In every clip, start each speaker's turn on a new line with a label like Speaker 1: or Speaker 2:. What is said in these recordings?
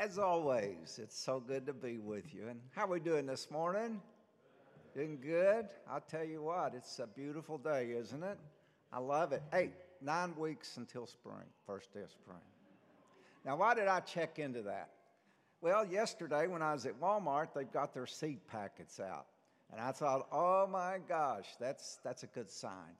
Speaker 1: As always, it's so good to be with you. And how are we doing this morning? Doing good? I'll tell you what, it's a beautiful day, isn't it? I love it. Hey, nine weeks until spring, first day of spring. Now, why did I check into that? Well, yesterday when I was at Walmart, they've got their seed packets out. And I thought, oh my gosh, that's, that's a good sign.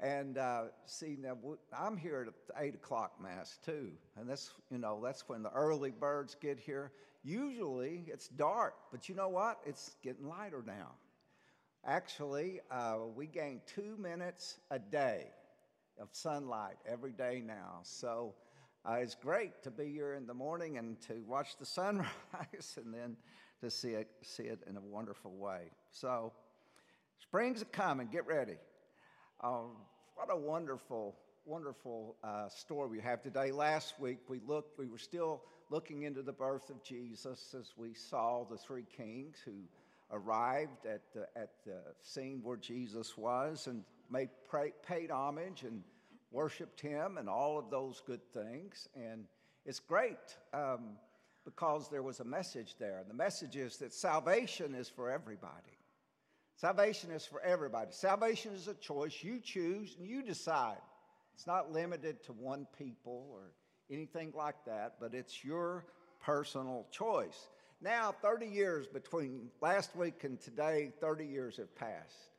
Speaker 1: And uh, see, now I'm here at eight o'clock mass too, and that's you know that's when the early birds get here. Usually it's dark, but you know what? It's getting lighter now. Actually, uh, we gain two minutes a day of sunlight every day now. So uh, it's great to be here in the morning and to watch the sunrise, and then to see it see it in a wonderful way. So spring's a coming. Get ready. Um, what a wonderful, wonderful uh, story we have today. Last week we looked, we were still looking into the birth of Jesus as we saw the three kings who arrived at the, at the scene where Jesus was and made, pray, paid homage and worshiped him and all of those good things. And it's great um, because there was a message there. And the message is that salvation is for everybody. Salvation is for everybody. Salvation is a choice. You choose and you decide. It's not limited to one people or anything like that, but it's your personal choice. Now, 30 years between last week and today, 30 years have passed.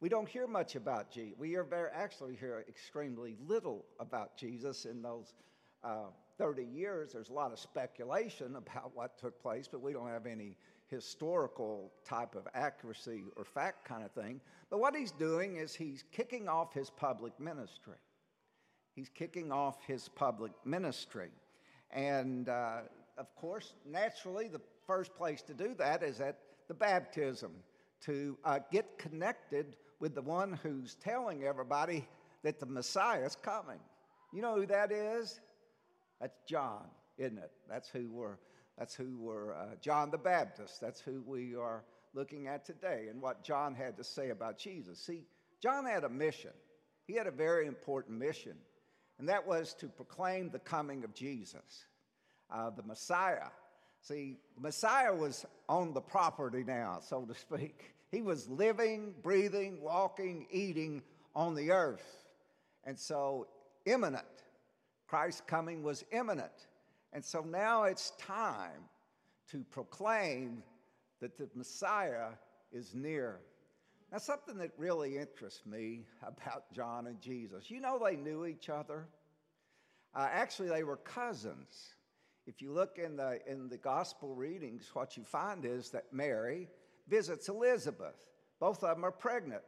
Speaker 1: We don't hear much about Jesus. We are very, actually hear extremely little about Jesus in those uh, 30 years. There's a lot of speculation about what took place, but we don't have any historical type of accuracy or fact kind of thing. But what he's doing is he's kicking off his public ministry. He's kicking off his public ministry. And uh, of course, naturally, the first place to do that is at the baptism to uh, get connected with the one who's telling everybody that the Messiah is coming. You know who that is? That's John, isn't it? That's who we're that's who we're, uh, John the Baptist. That's who we are looking at today and what John had to say about Jesus. See, John had a mission. He had a very important mission, and that was to proclaim the coming of Jesus, uh, the Messiah. See, Messiah was on the property now, so to speak. He was living, breathing, walking, eating on the earth. And so, imminent. Christ's coming was imminent. And so now it's time to proclaim that the Messiah is near. Now, something that really interests me about John and Jesus, you know, they knew each other. Uh, actually, they were cousins. If you look in the, in the gospel readings, what you find is that Mary visits Elizabeth. Both of them are pregnant.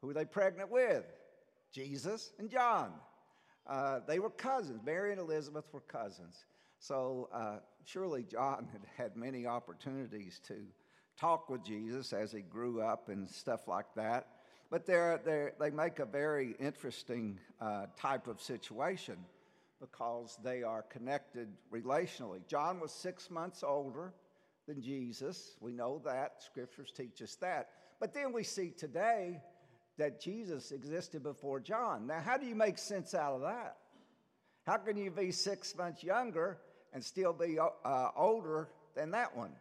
Speaker 1: Who are they pregnant with? Jesus and John. Uh, they were cousins. Mary and Elizabeth were cousins. So uh, surely John had had many opportunities to talk with Jesus as he grew up and stuff like that. But they're, they're, they make a very interesting uh, type of situation because they are connected relationally. John was six months older than Jesus. We know that. Scriptures teach us that. But then we see today that Jesus existed before John. Now, how do you make sense out of that? How can you be six months younger and still be uh, older than that one?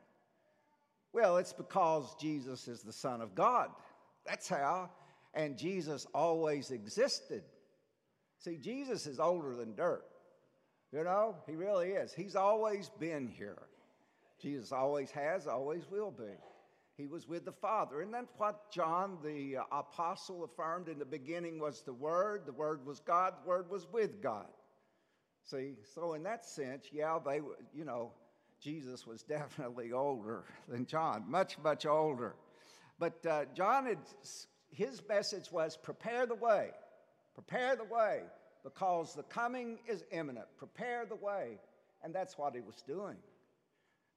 Speaker 1: Well, it's because Jesus is the Son of God. That's how. And Jesus always existed. See, Jesus is older than dirt. You know, he really is. He's always been here. Jesus always has, always will be. He was with the Father. And that's what John the apostle affirmed in the beginning was the Word. The Word was God. The Word was with God. See, so in that sense, yeah, they, you know, Jesus was definitely older than John, much, much older. But uh, John, had, his message was prepare the way, prepare the way, because the coming is imminent. Prepare the way. And that's what he was doing.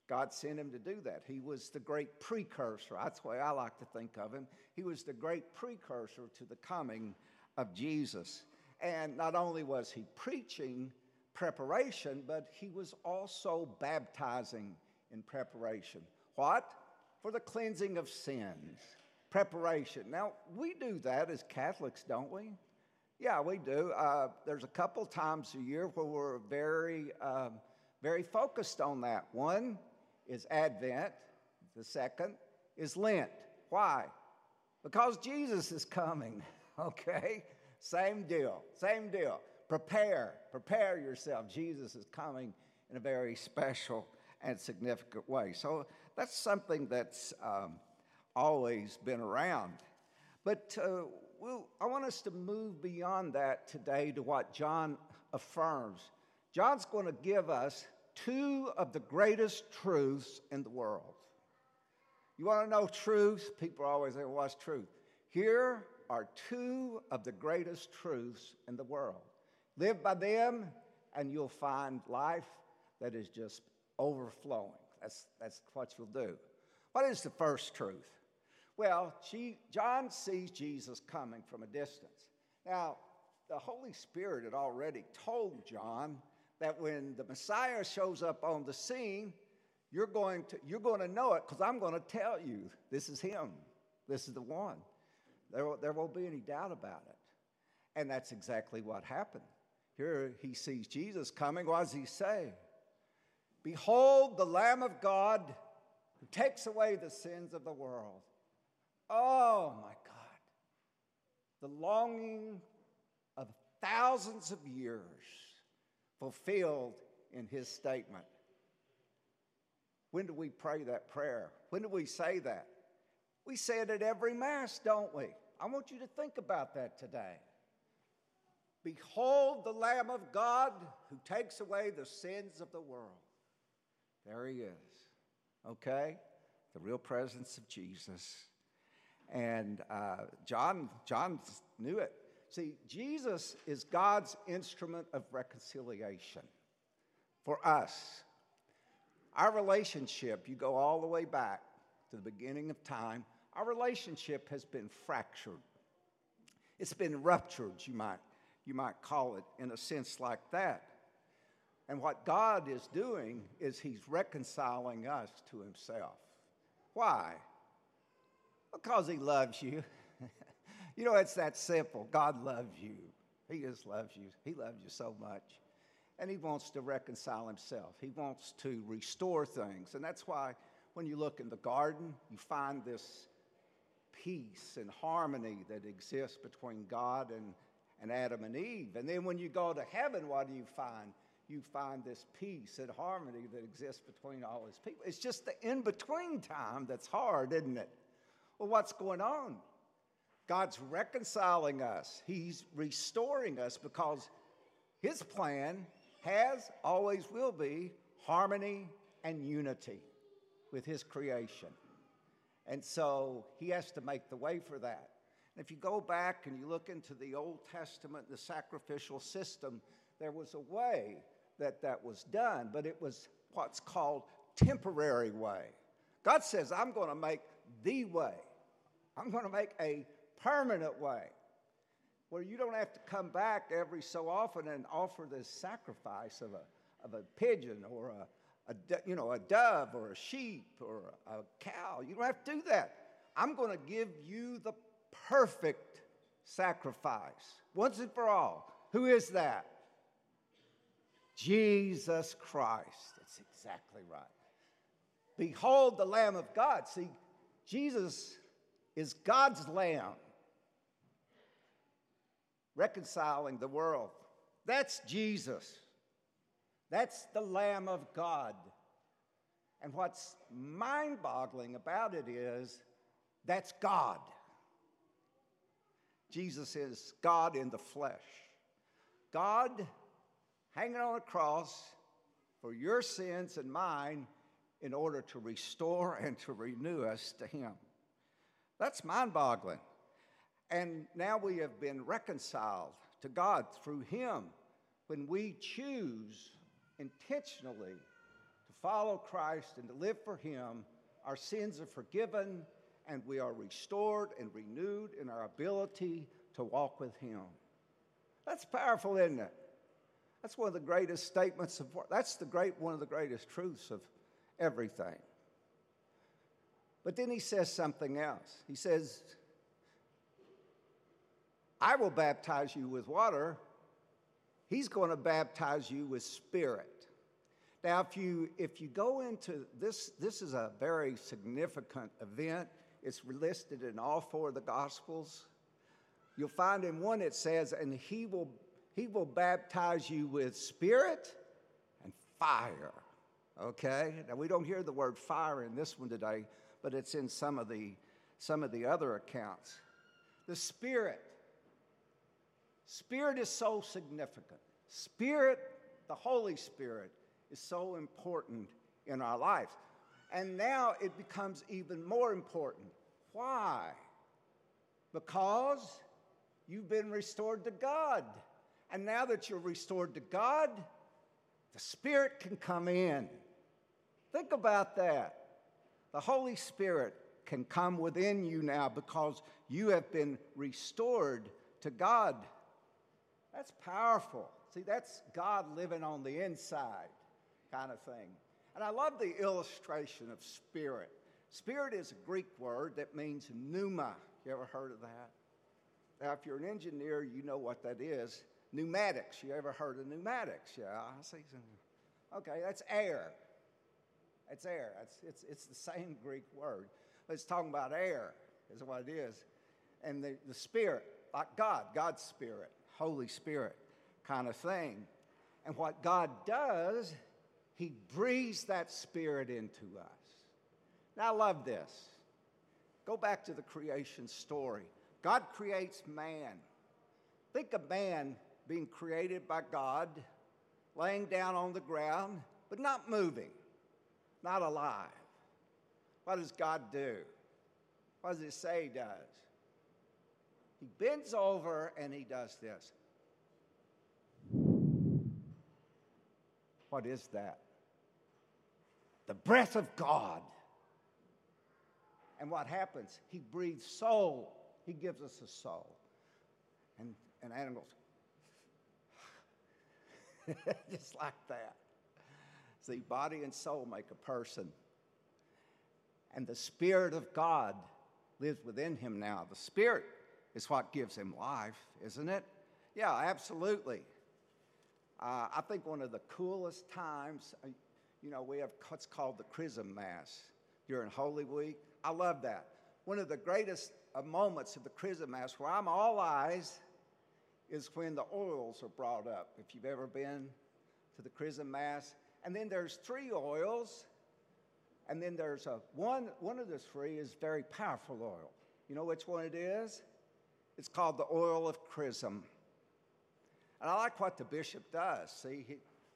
Speaker 1: God sent him to do that. He was the great precursor. That's the way I like to think of him. He was the great precursor to the coming of Jesus. And not only was he preaching, preparation, but he was also baptizing in preparation. What? For the cleansing of sins. Preparation. Now, we do that as Catholics, don't we? Yeah, we do. Uh, there's a couple times a year where we're very, um, very focused on that. One is Advent, the second is Lent. Why? Because Jesus is coming, okay? Same deal, same deal. Prepare, prepare yourself. Jesus is coming in a very special and significant way. So that's something that's um, always been around. But uh, we'll, I want us to move beyond that today to what John affirms. John's going to give us two of the greatest truths in the world. You want to know truth? People always say, What's truth? Here are two of the greatest truths in the world. Live by them, and you'll find life that is just overflowing. That's, that's what you'll do. What is the first truth? Well, she, John sees Jesus coming from a distance. Now, the Holy Spirit had already told John that when the Messiah shows up on the scene, you're going to, you're going to know it because I'm going to tell you this is him. This is the one. There, there won't be any doubt about it. And that's exactly what happened. Here he sees Jesus coming. What does he say? Behold, the Lamb of God who takes away the sins of the world. Oh my God. The longing of thousands of years fulfilled in his statement. When do we pray that prayer? When do we say that? We say it at every Mass, don't we? I want you to think about that today. Behold the Lamb of God who takes away the sins of the world. There he is. Okay? The real presence of Jesus. And uh, John, John knew it. See, Jesus is God's instrument of reconciliation for us. Our relationship, you go all the way back to the beginning of time, our relationship has been fractured. It's been ruptured, you might, you might call it, in a sense like that. And what God is doing is He's reconciling us to Himself. Why? Because He loves you. you know, it's that simple. God loves you. He just loves you. He loves you so much. And He wants to reconcile Himself, He wants to restore things. And that's why when you look in the garden, you find this peace and harmony that exists between God and, and Adam and Eve. And then when you go to heaven, what do you find? You find this peace and harmony that exists between all his people. It's just the in between time that's hard, isn't it? Well, what's going on? God's reconciling us, He's restoring us because His plan has, always will be, harmony and unity with His creation. And so he has to make the way for that. And if you go back and you look into the Old Testament, the sacrificial system, there was a way that that was done, but it was what's called temporary way. God says, I'm going to make the way. I'm going to make a permanent way where you don't have to come back every so often and offer this sacrifice of a, of a pigeon or a, a, you know, a dove or a sheep or a cow. You don't have to do that. I'm going to give you the perfect sacrifice once and for all. Who is that? Jesus Christ. That's exactly right. Behold the Lamb of God. See, Jesus is God's Lamb reconciling the world. That's Jesus. That's the Lamb of God. And what's mind boggling about it is that's God. Jesus is God in the flesh. God hanging on a cross for your sins and mine in order to restore and to renew us to Him. That's mind boggling. And now we have been reconciled to God through Him when we choose intentionally to follow Christ and to live for Him, our sins are forgiven and we are restored and renewed in our ability to walk with Him. That's powerful, isn't it? That's one of the greatest statements of that's the great one of the greatest truths of everything. But then he says something else. He says, I will baptize you with water, He's going to baptize you with spirit. Now, if you, if you go into this, this is a very significant event. It's listed in all four of the Gospels. You'll find in one it says, and he will, he will baptize you with spirit and fire. Okay? Now, we don't hear the word fire in this one today, but it's in some of the, some of the other accounts. The Spirit. Spirit is so significant. Spirit, the Holy Spirit, is so important in our lives. And now it becomes even more important. Why? Because you've been restored to God. And now that you're restored to God, the Spirit can come in. Think about that. The Holy Spirit can come within you now because you have been restored to God. That's powerful. See, that's God living on the inside kind of thing. And I love the illustration of spirit. Spirit is a Greek word that means pneuma. You ever heard of that? Now, if you're an engineer, you know what that is. Pneumatics. You ever heard of pneumatics? Yeah, I see. Okay, that's air. It's air. It's, it's, it's the same Greek word. It's talking about air, is what it is. And the, the Spirit, like God, God's Spirit, Holy Spirit kind of thing. And what God does, He breathes that Spirit into us. Now, I love this. Go back to the creation story. God creates man. Think of man being created by God, laying down on the ground, but not moving, not alive. What does God do? What does it say he does? He bends over and he does this. What is that? The breath of God. And what happens? He breathes soul. He gives us a soul. And, and animals, just like that. See, body and soul make a person. And the Spirit of God lives within him now. The Spirit is what gives him life, isn't it? Yeah, absolutely. Uh, I think one of the coolest times, uh, you know, we have what's called the Chrism Mass during Holy Week. I love that. One of the greatest uh, moments of the Chrism Mass where I'm all eyes is when the oils are brought up. If you've ever been to the Chrism Mass, and then there's three oils, and then there's a one. One of the three is very powerful oil. You know which one it is? It's called the oil of chrism. And I like what the bishop does. See, he,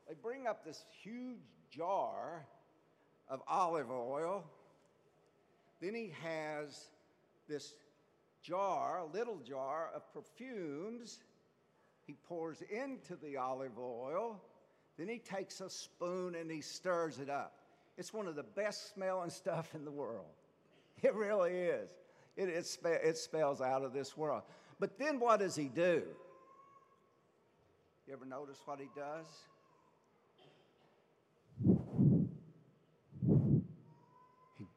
Speaker 1: they bring up this huge jar of olive oil. Then he has this jar, a little jar of perfumes. He pours into the olive oil. Then he takes a spoon and he stirs it up. It's one of the best smelling stuff in the world. It really is. It, it, spe- it spells out of this world. But then what does he do? You ever notice what he does?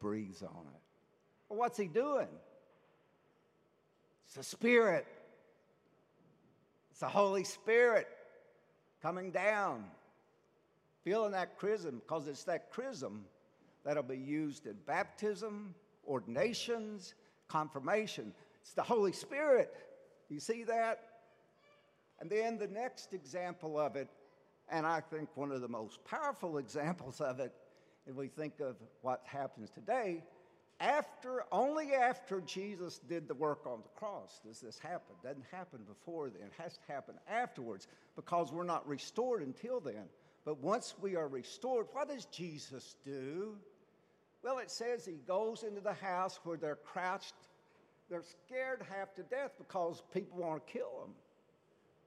Speaker 1: Breathes on it. Well, what's he doing? It's the Spirit. It's the Holy Spirit coming down, feeling that chrism, because it's that chrism that'll be used in baptism, ordinations, confirmation. It's the Holy Spirit. You see that? And then the next example of it, and I think one of the most powerful examples of it, if we think of what happens today, after only after Jesus did the work on the cross does this happen. Doesn't happen before then. It has to happen afterwards because we're not restored until then. But once we are restored, what does Jesus do? Well, it says he goes into the house where they're crouched. They're scared half to death because people want to kill them.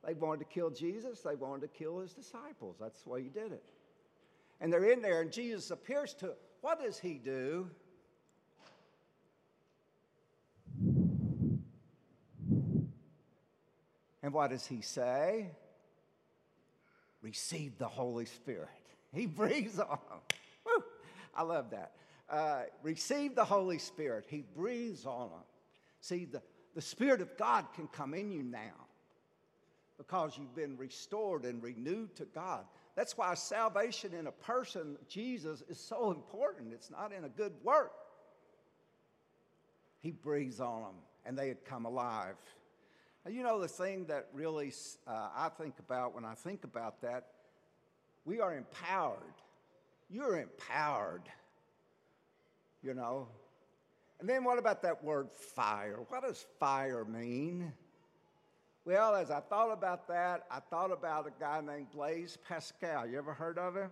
Speaker 1: They wanted to kill Jesus, they wanted to kill his disciples. That's the way he did it. And they're in there, and Jesus appears to. What does he do? And what does he say? Receive the Holy Spirit. He breathes on them. Woo! I love that. Uh, receive the Holy Spirit. He breathes on them. See, the, the Spirit of God can come in you now because you've been restored and renewed to God. That's why salvation in a person, Jesus, is so important. It's not in a good work. He breathes on them and they had come alive. Now, you know, the thing that really uh, I think about when I think about that, we are empowered. You're empowered, you know. And then what about that word fire? What does fire mean? Well, as I thought about that, I thought about a guy named Blaise Pascal. You ever heard of him?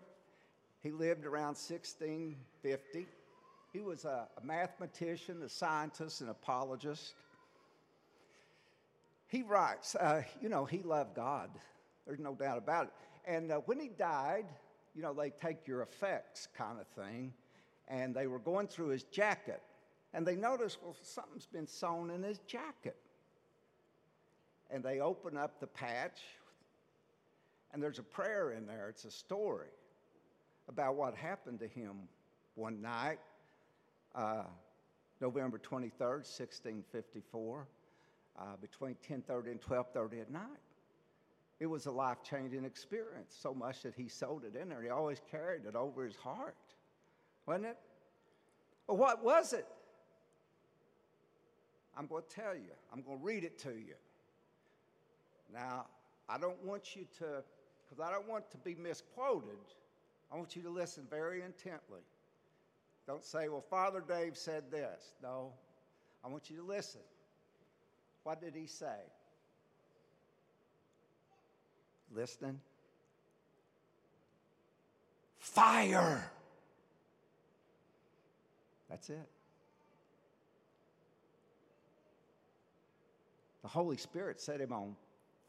Speaker 1: He lived around 1650. He was a, a mathematician, a scientist, an apologist. He writes, uh, you know, he loved God. There's no doubt about it. And uh, when he died, you know, they take your effects kind of thing. And they were going through his jacket. And they noticed, well, something's been sewn in his jacket and they open up the patch, and there's a prayer in there. It's a story about what happened to him one night, uh, November 23rd, 1654, uh, between 10:30 and 12:30 at night. It was a life-changing experience, so much that he sewed it in there. He always carried it over his heart, wasn't it? Well, what was it? I'm going to tell you. I'm going to read it to you. Now, I don't want you to, because I don't want to be misquoted, I want you to listen very intently. Don't say, well, Father Dave said this. No, I want you to listen. What did he say? Listening? Fire! That's it. The Holy Spirit set him on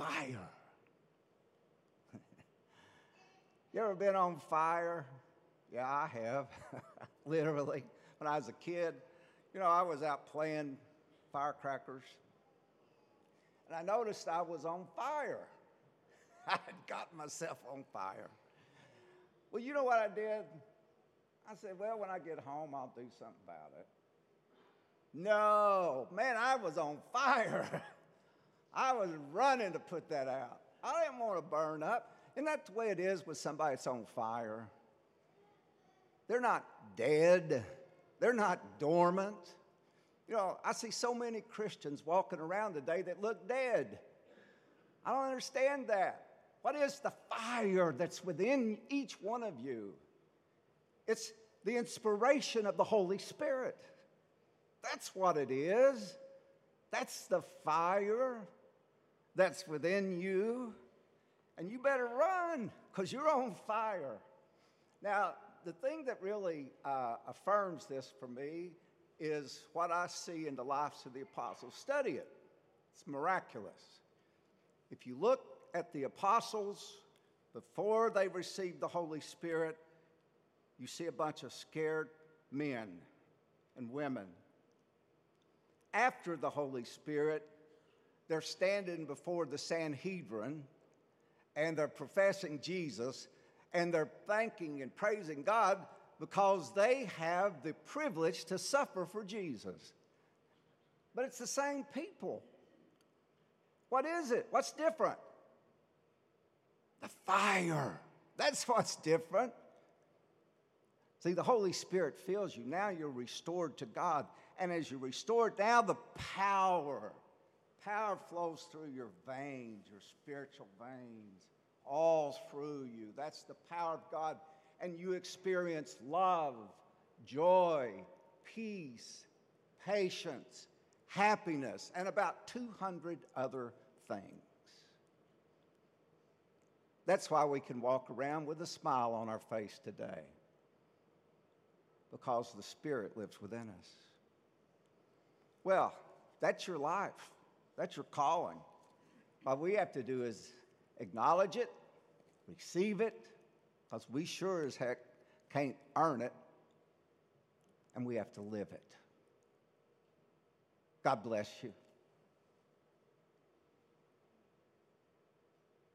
Speaker 1: fire. you ever been on fire? Yeah, I have, literally. When I was a kid, you know, I was out playing firecrackers, and I noticed I was on fire. I had gotten myself on fire. Well, you know what I did? I said, well, when I get home, I'll do something about it. No, man, I was on fire. I was running to put that out. I didn't want to burn up. Isn't that the way it is with somebody that's on fire? They're not dead, they're not dormant. You know, I see so many Christians walking around today that look dead. I don't understand that. What is the fire that's within each one of you? It's the inspiration of the Holy Spirit. That's what it is. That's the fire that's within you, and you better run because you're on fire. Now, the thing that really uh, affirms this for me is what I see in the lives of the apostles. Study it, it's miraculous. If you look at the apostles before they received the Holy Spirit, you see a bunch of scared men and women. After the Holy Spirit, they're standing before the Sanhedrin and they're professing Jesus and they're thanking and praising God because they have the privilege to suffer for Jesus. But it's the same people. What is it? What's different? The fire. That's what's different. See, the Holy Spirit fills you. Now you're restored to God. And as you're restored, now the power Power flows through your veins, your spiritual veins, all through you. That's the power of God. And you experience love, joy, peace, patience, happiness, and about 200 other things. That's why we can walk around with a smile on our face today, because the Spirit lives within us. Well, that's your life. That's your calling. What we have to do is acknowledge it, receive it, because we sure as heck can't earn it, and we have to live it. God bless you.